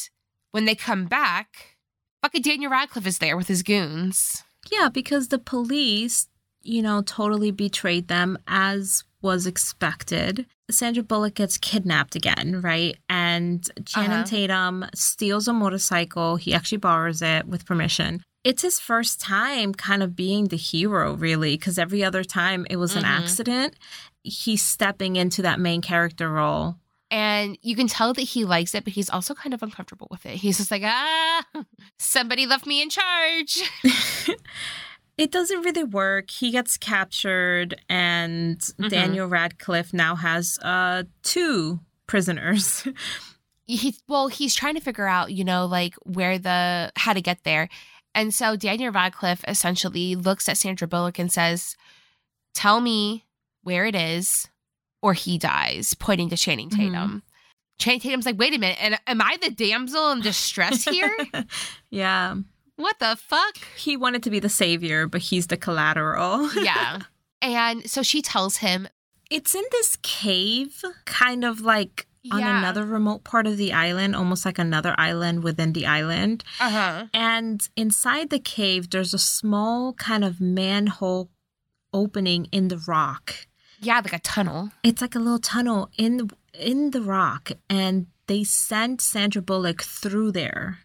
when they come back, fucking Daniel Radcliffe is there with his goons. Yeah, because the police, you know, totally betrayed them as was expected. Sandra Bullock gets kidnapped again, right? And Channing Uh-huh. Tatum steals a motorcycle. He actually borrows it with permission. It's his first time kind of being the hero, really, because every other time it was an Mhm. accident. He's stepping into that main character role. And you can tell that he likes it, but he's also kind of uncomfortable with it. He's just like, ah, somebody left me in charge. it doesn't really work. He gets captured, and Mhm. Daniel Radcliffe now has uh, two prisoners. he well, he's trying to figure out, you know, like where the how to get there. And so Daniel Radcliffe essentially looks at Sandra Bullock and says, "Tell me where it is, or he dies," pointing to Channing Mhm. Tatum. Channing Tatum's like, "Wait a minute, and am I the damsel in distress here? yeah. what the fuck?" He wanted to be the savior, but he's the collateral. Yeah. And so she tells him, It's in this cave, kind of like on another remote part of the island, almost like another island within the island. "Uh huh." And inside the cave, there's a small kind of manhole opening in the rock. Yeah, like a tunnel. It's like a little tunnel in the, in the rock, and they sent Sandra Bullock through there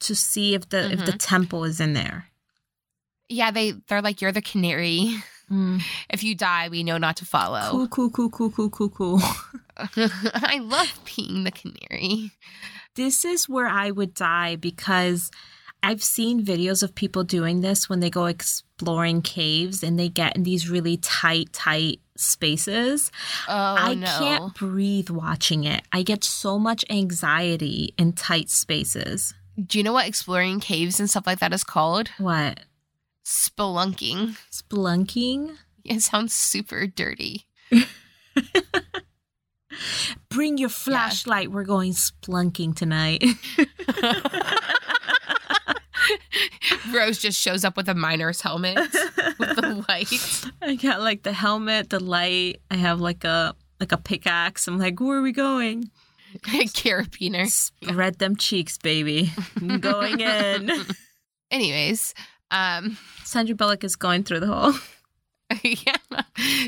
to see if the if the mm-hmm. temple is in there. Yeah, they they're like, "You're the canary. Mm. If you die, we know not to follow." Cool, cool, cool, cool, cool, cool, cool. I love being the canary. this is where I would die because I've seen videos of people doing this when they go exploring caves and they get in these really tight, tight spaces. Oh I no. can't breathe watching it. I get so much anxiety in tight spaces. Do you know what exploring caves and stuff like that is called? What? Spelunking. Splunking? It sounds super dirty. Bring your flashlight. We're going splunking tonight. Rose just shows up with a miner's helmet with the light. I got like the helmet, the light. I have like a like a pickaxe. I'm like, where are we going? Carabiner. Spread them cheeks, baby. I'm going in. Anyways, um, Sandra Bullock is going through the hole. yeah,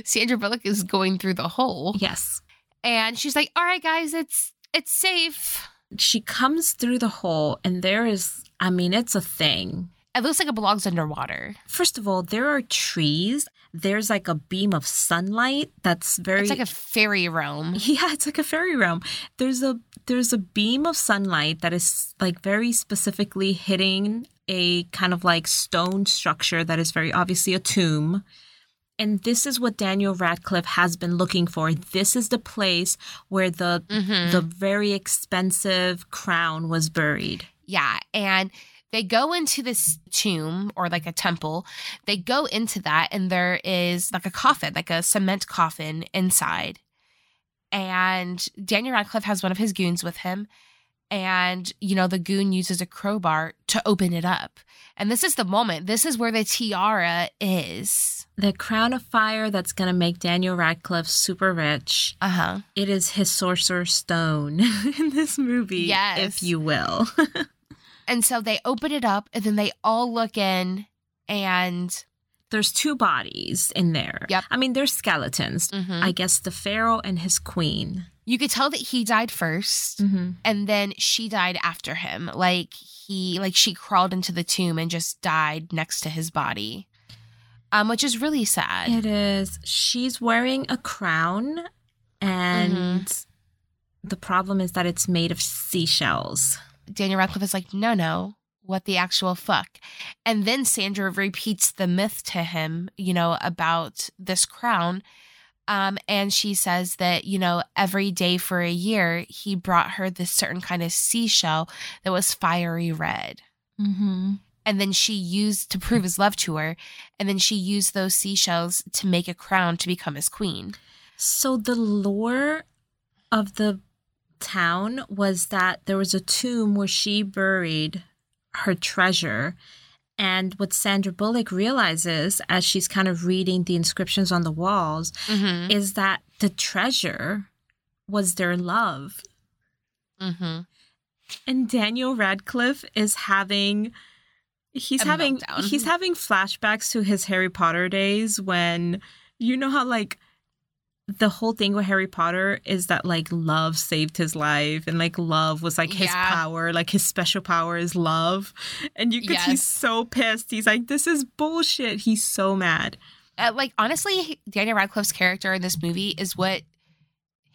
Sandra Bullock is going through the hole, Yes. and she's like, "All right, guys, it's it's safe." She comes through the hole, and there is, I mean, it's a thing. It looks like it belongs underwater. First of all, there are trees. There's like a beam of sunlight that's very. It's like a fairy realm. yeah, it's like a fairy realm. There's a there's a beam of sunlight that is like very specifically hitting a kind of like stone structure that is very obviously a tomb. And this is what Daniel Radcliffe has been looking for. This is the place where the Mhm. the very expensive crown was buried. Yeah, and they go into this tomb or like a temple. They go into that, and there is like a coffin, like a cement coffin inside. And Daniel Radcliffe has one of his goons with him. And, you know, the goon uses a crowbar to open it up. And this is the moment. This is where the tiara is. The crown of fire that's going to make Daniel Radcliffe super rich. Uh huh. It is his sorcerer's stone in this movie, Yes. if you will. And so they open it up, and then they all look in, and There's two bodies in there. Yep. I mean, they're skeletons. mhm. I guess the pharaoh and his queen. you could tell that he died 1st Mm-hmm. and then she died after him like he like she crawled into the tomb and just died next to his body um which is really sad It is. She's wearing a crown, and the problem is that it's made of seashells. daniel radcliffe is like no no what the actual fuck and then sandra repeats the myth to him you know about this crown um, and she says that you know every day for a year he brought her this certain kind of seashell that was fiery red Mm-hmm. And then she used to prove his love to her and then she used those seashells to make a crown to become his queen So the lore of the town was that there was a tomb where she buried her treasure. And what Sandra Bullock realizes as she's kind of reading the inscriptions on the walls mm-hmm. is that the treasure was their love. Mm-hmm. And Daniel Radcliffe is having he's having meltdown. he's having flashbacks to his Harry Potter days when you know how like the whole thing with Harry Potter is that like love saved his life and like love was like his Yeah. power, like his special power is love. And you could Yes. he's so pissed. He's like, This is bullshit. He's so mad. Uh, like honestly daniel radcliffe's character in this movie is what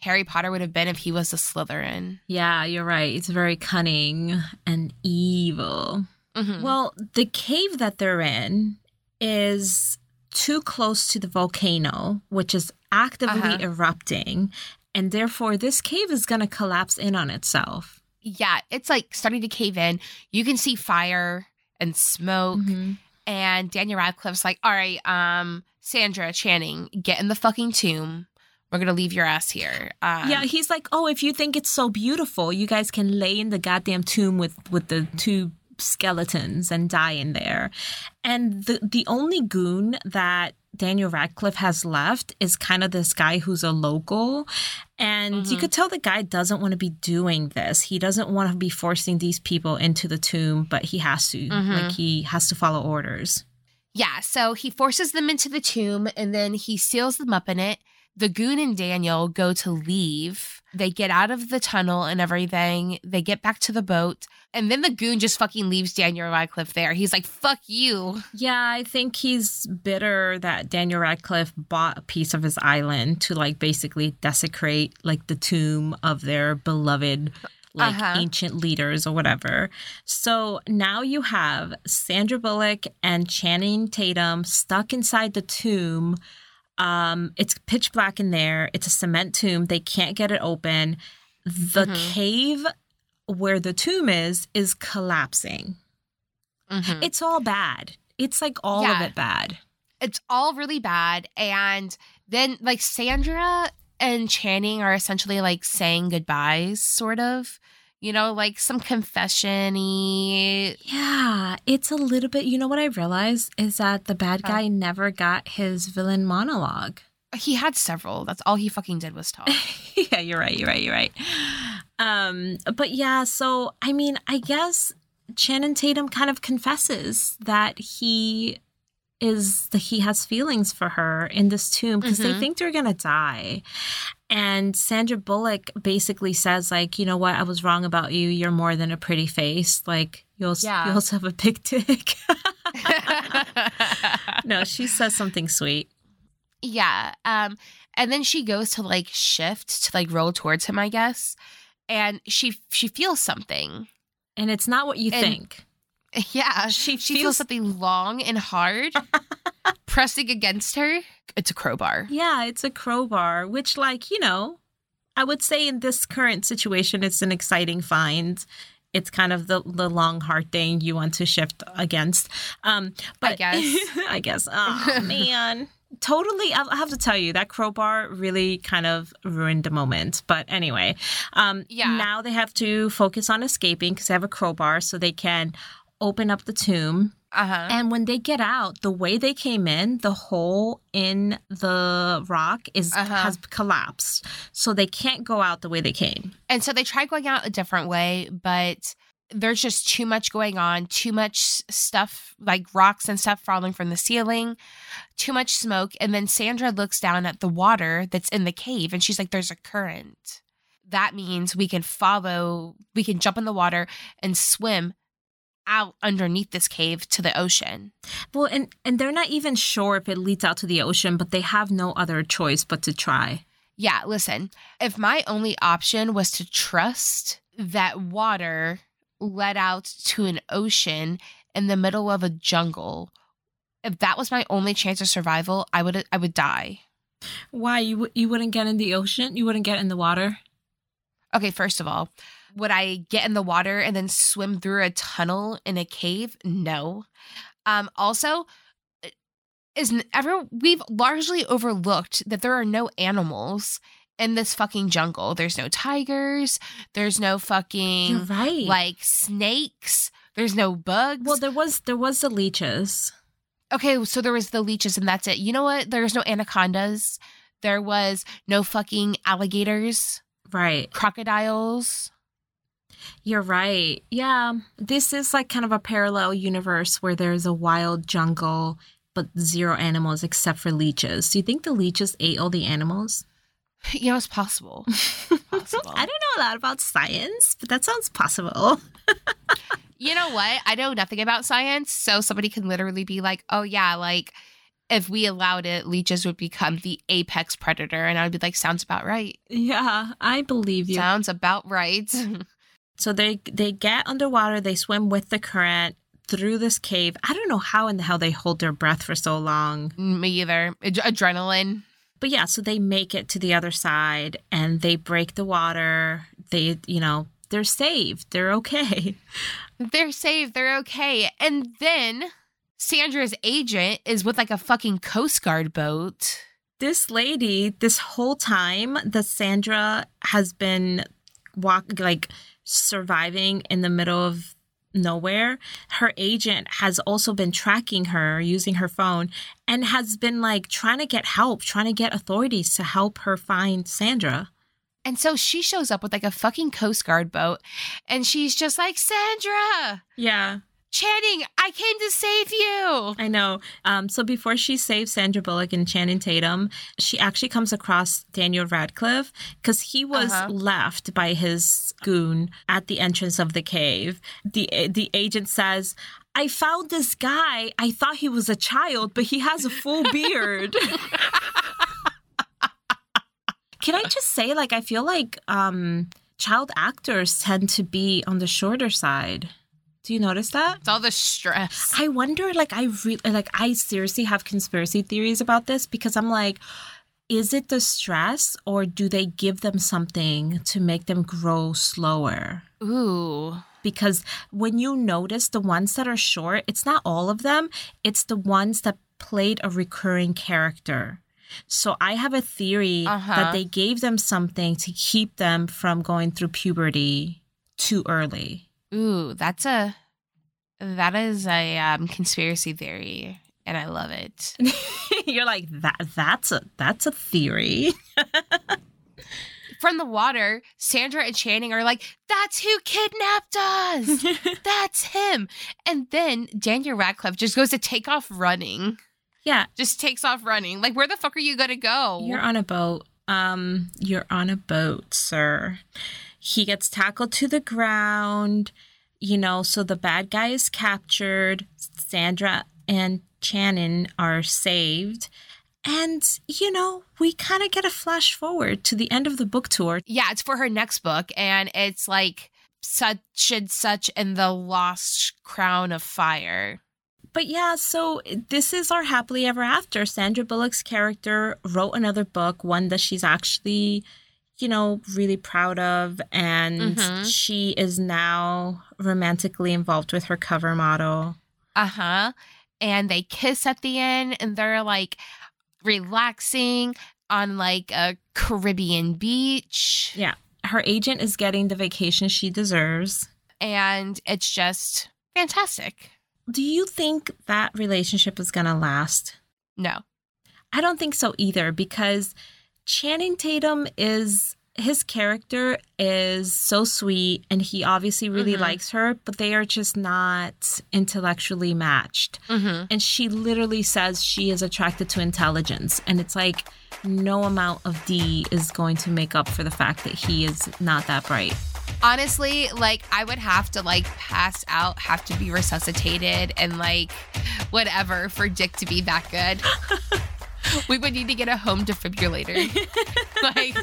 harry potter would have been if he was a slytherin Yeah, you're right. It's very cunning and evil. Mhm. Well, the cave that they're in is too close to the volcano, which is actively Uh-huh. erupting. and therefore this cave is going to collapse in on itself. Yeah, it's like starting to cave in. You can see fire and smoke. Mm-hmm. And Daniel Radcliffe's like, all right, um, Sandra Channing, get in the fucking tomb. We're gonna leave your ass here. Um, yeah, he's like, "Oh, if you think it's so beautiful, you guys can lay in the goddamn tomb with with the two skeletons and die in there." And the the only goon that Daniel Radcliffe has left is kind of this guy who's a local. And you Mhm. could tell the guy doesn't want to be doing this. He doesn't want to be forcing these people into the tomb, but he has to. Mhm. Like he has to follow orders. Yeah, so he forces them into the tomb and then he seals them up in it. The goon and Daniel go to leave. They get out of the tunnel and everything. They get back to the boat. And then the goon just fucking leaves Daniel Radcliffe there. He's like, fuck you. Yeah, I think he's bitter that Daniel Radcliffe bought a piece of his island to like basically desecrate like the tomb of their beloved like Uh-huh. ancient leaders or whatever. So now you have Sandra Bullock and Channing Tatum stuck inside the tomb. Um, it's pitch black in there. It's a cement tomb. They can't get it open. The Mhm. cave where the tomb is is collapsing. Mhm. It's all bad. It's like all of it bad. it's all really bad. And then, like, Sandra and Channing are essentially like saying goodbyes, sort of. You know, like some confession y. Yeah, it's a little bit. You know what I realized is that the bad guy never got his villain monologue. He had several. That's all he fucking did was talk. yeah, you're right. You're right. You're right. Um, but yeah, so I mean, I guess Channing Tatum kind of confesses that he is that he has feelings for her in this tomb because they Mhm. think they're gonna die. And Sandra Bullock basically says, like, you know what, I was wrong about you. You're more than a pretty face. Like, you'll Yeah. you also have a big dick. no, she says something sweet. yeah. Um, and then she goes to like shift to like roll towards him, I guess. And she she feels something. And it's not what you And- think. Yeah. She She feels- feels something long and hard pressing against her. It's a crowbar. Yeah, it's a crowbar, which, like, you know, I would say in this current situation, it's an exciting find. It's kind of the, the long, hard thing you want to shift against. Um, but I guess. I guess. Oh, man. Totally. I I have to tell you, that crowbar really kind of ruined the moment. But anyway, um, Yeah. now they have to focus on escaping because they have a crowbar so they can open up the tomb Uh huh. and when they get out, the way they came in, the hole in the rock is Uh-huh. has collapsed. So they can't go out the way they came. And so they try going out a different way, but there's just too much going on, too much stuff like rocks and stuff falling from the ceiling, too much smoke. And then Sandra looks down at the water that's in the cave and she's like, there's a current. That means we can follow, we can jump in the water and swim out underneath this cave to the ocean. Well, and and they're not even sure if it leads out to the ocean, but they have no other choice but to try. Yeah, listen, if my only option was to trust that water led out to an ocean in the middle of a jungle, if that was my only chance of survival, I would I would die. Why you wou- you wouldn't get in the ocean? You wouldn't get in the water? Okay, first of all, would I get in the water and then swim through a tunnel in a cave? No. Um also is ever we've largely overlooked that there are no animals in this fucking jungle. There's no tigers, there's no fucking You're right. like snakes, there's no bugs. well, there was there was the leeches. okay, so there was the leeches and that's it. You know what? There's no anacondas. There was no fucking alligators, Right. crocodiles. You're right. Yeah. This is like kind of a parallel universe where there's a wild jungle, but zero animals except for leeches. Do you think the leeches ate all the animals? Yeah, it's possible. Possible. I don't know a lot about science, but that sounds possible. You know what? I know nothing about science, so somebody can literally be like, "Oh yeah, like if we allowed it, leeches would become the apex predator," and I would be like, "Sounds about right. Yeah, I believe you. Sounds about right." So they they get underwater, they swim with the current through this cave. I don't know how in the hell they hold their breath for so long. Mm, me either. Ad- adrenaline. But yeah, so they make it to the other side and they break the water. They, you know, they're saved. They're okay. They're saved. They're okay. And then Sandra's agent is with like a fucking Coast Guard boat. This lady, this whole time that Sandra has been walk like surviving in the middle of nowhere, her agent has also been tracking her using her phone and has been like trying to get help, trying to get authorities to help her find Sandra. And so she shows up with like a fucking Coast Guard boat and she's just like, Sandra, Yeah, Channing, I came to save you. I know. Um, so before she saves Sandra Bullock and Channing Tatum, she actually comes across Daniel Radcliffe because he was Uh-huh. left by his goon at the entrance of the cave. The the agent says. I found this guy. I thought he was a child, but he has a full beard. Can I just say, like, I feel like um, child actors tend to be on the shorter side. Do you notice that? It's all the stress. I wonder, like, I really, like, I seriously have conspiracy theories about this because I'm like, is it the stress or do they give them something to make them grow slower? Ooh. Because when you notice the ones that are short, it's not all of them, it's the ones that played a recurring character. So I have a theory Uh-huh. that they gave them something to keep them from going through puberty too early. Ooh, that's a that is a um, conspiracy theory, and I love it. You're like that that's a that's a theory. From the water, Sandra and Channing are like, "That's who kidnapped us. That's him." And then Daniel Radcliffe just goes to take off running. yeah, Just takes off running. Like, where the fuck are you gonna go? you're on a boat. Um, you're on a boat, sir. He gets tackled to the ground, you know, so the bad guy is captured. Sandra and Channing are saved. And, you know, we kind of get a flash forward to the end of the book tour. yeah, it's for her next book, and it's like such and such and the lost crown of fire. But yeah, so this is our happily ever after. Sandra Bullock's character wrote another book, one that she's actually, you know, really proud of. And Mhm. she is now romantically involved with her cover model. Uh huh. And they kiss at the end, and they're like relaxing on like a Caribbean beach. Yeah. Her agent is getting the vacation she deserves. And it's just fantastic. Do you think that relationship is going to last? No. I don't think so either because Channing Tatum is his character is so sweet and he obviously really Mhm. likes her, but they are just not intellectually matched. Mm-hmm. And she literally says she is attracted to intelligence. And it's like no amount of D is going to make up for the fact that he is not that bright. Honestly, like I would have to like pass out, have to be resuscitated, and like whatever for Dick to be that good. we would need to get a home defibrillator. like,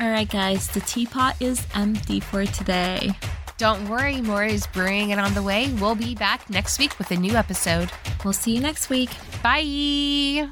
All right, guys, the teapot is empty for today. don't worry, more is brewing and on the way. We'll be back next week with a new episode. We'll see you next week. Bye.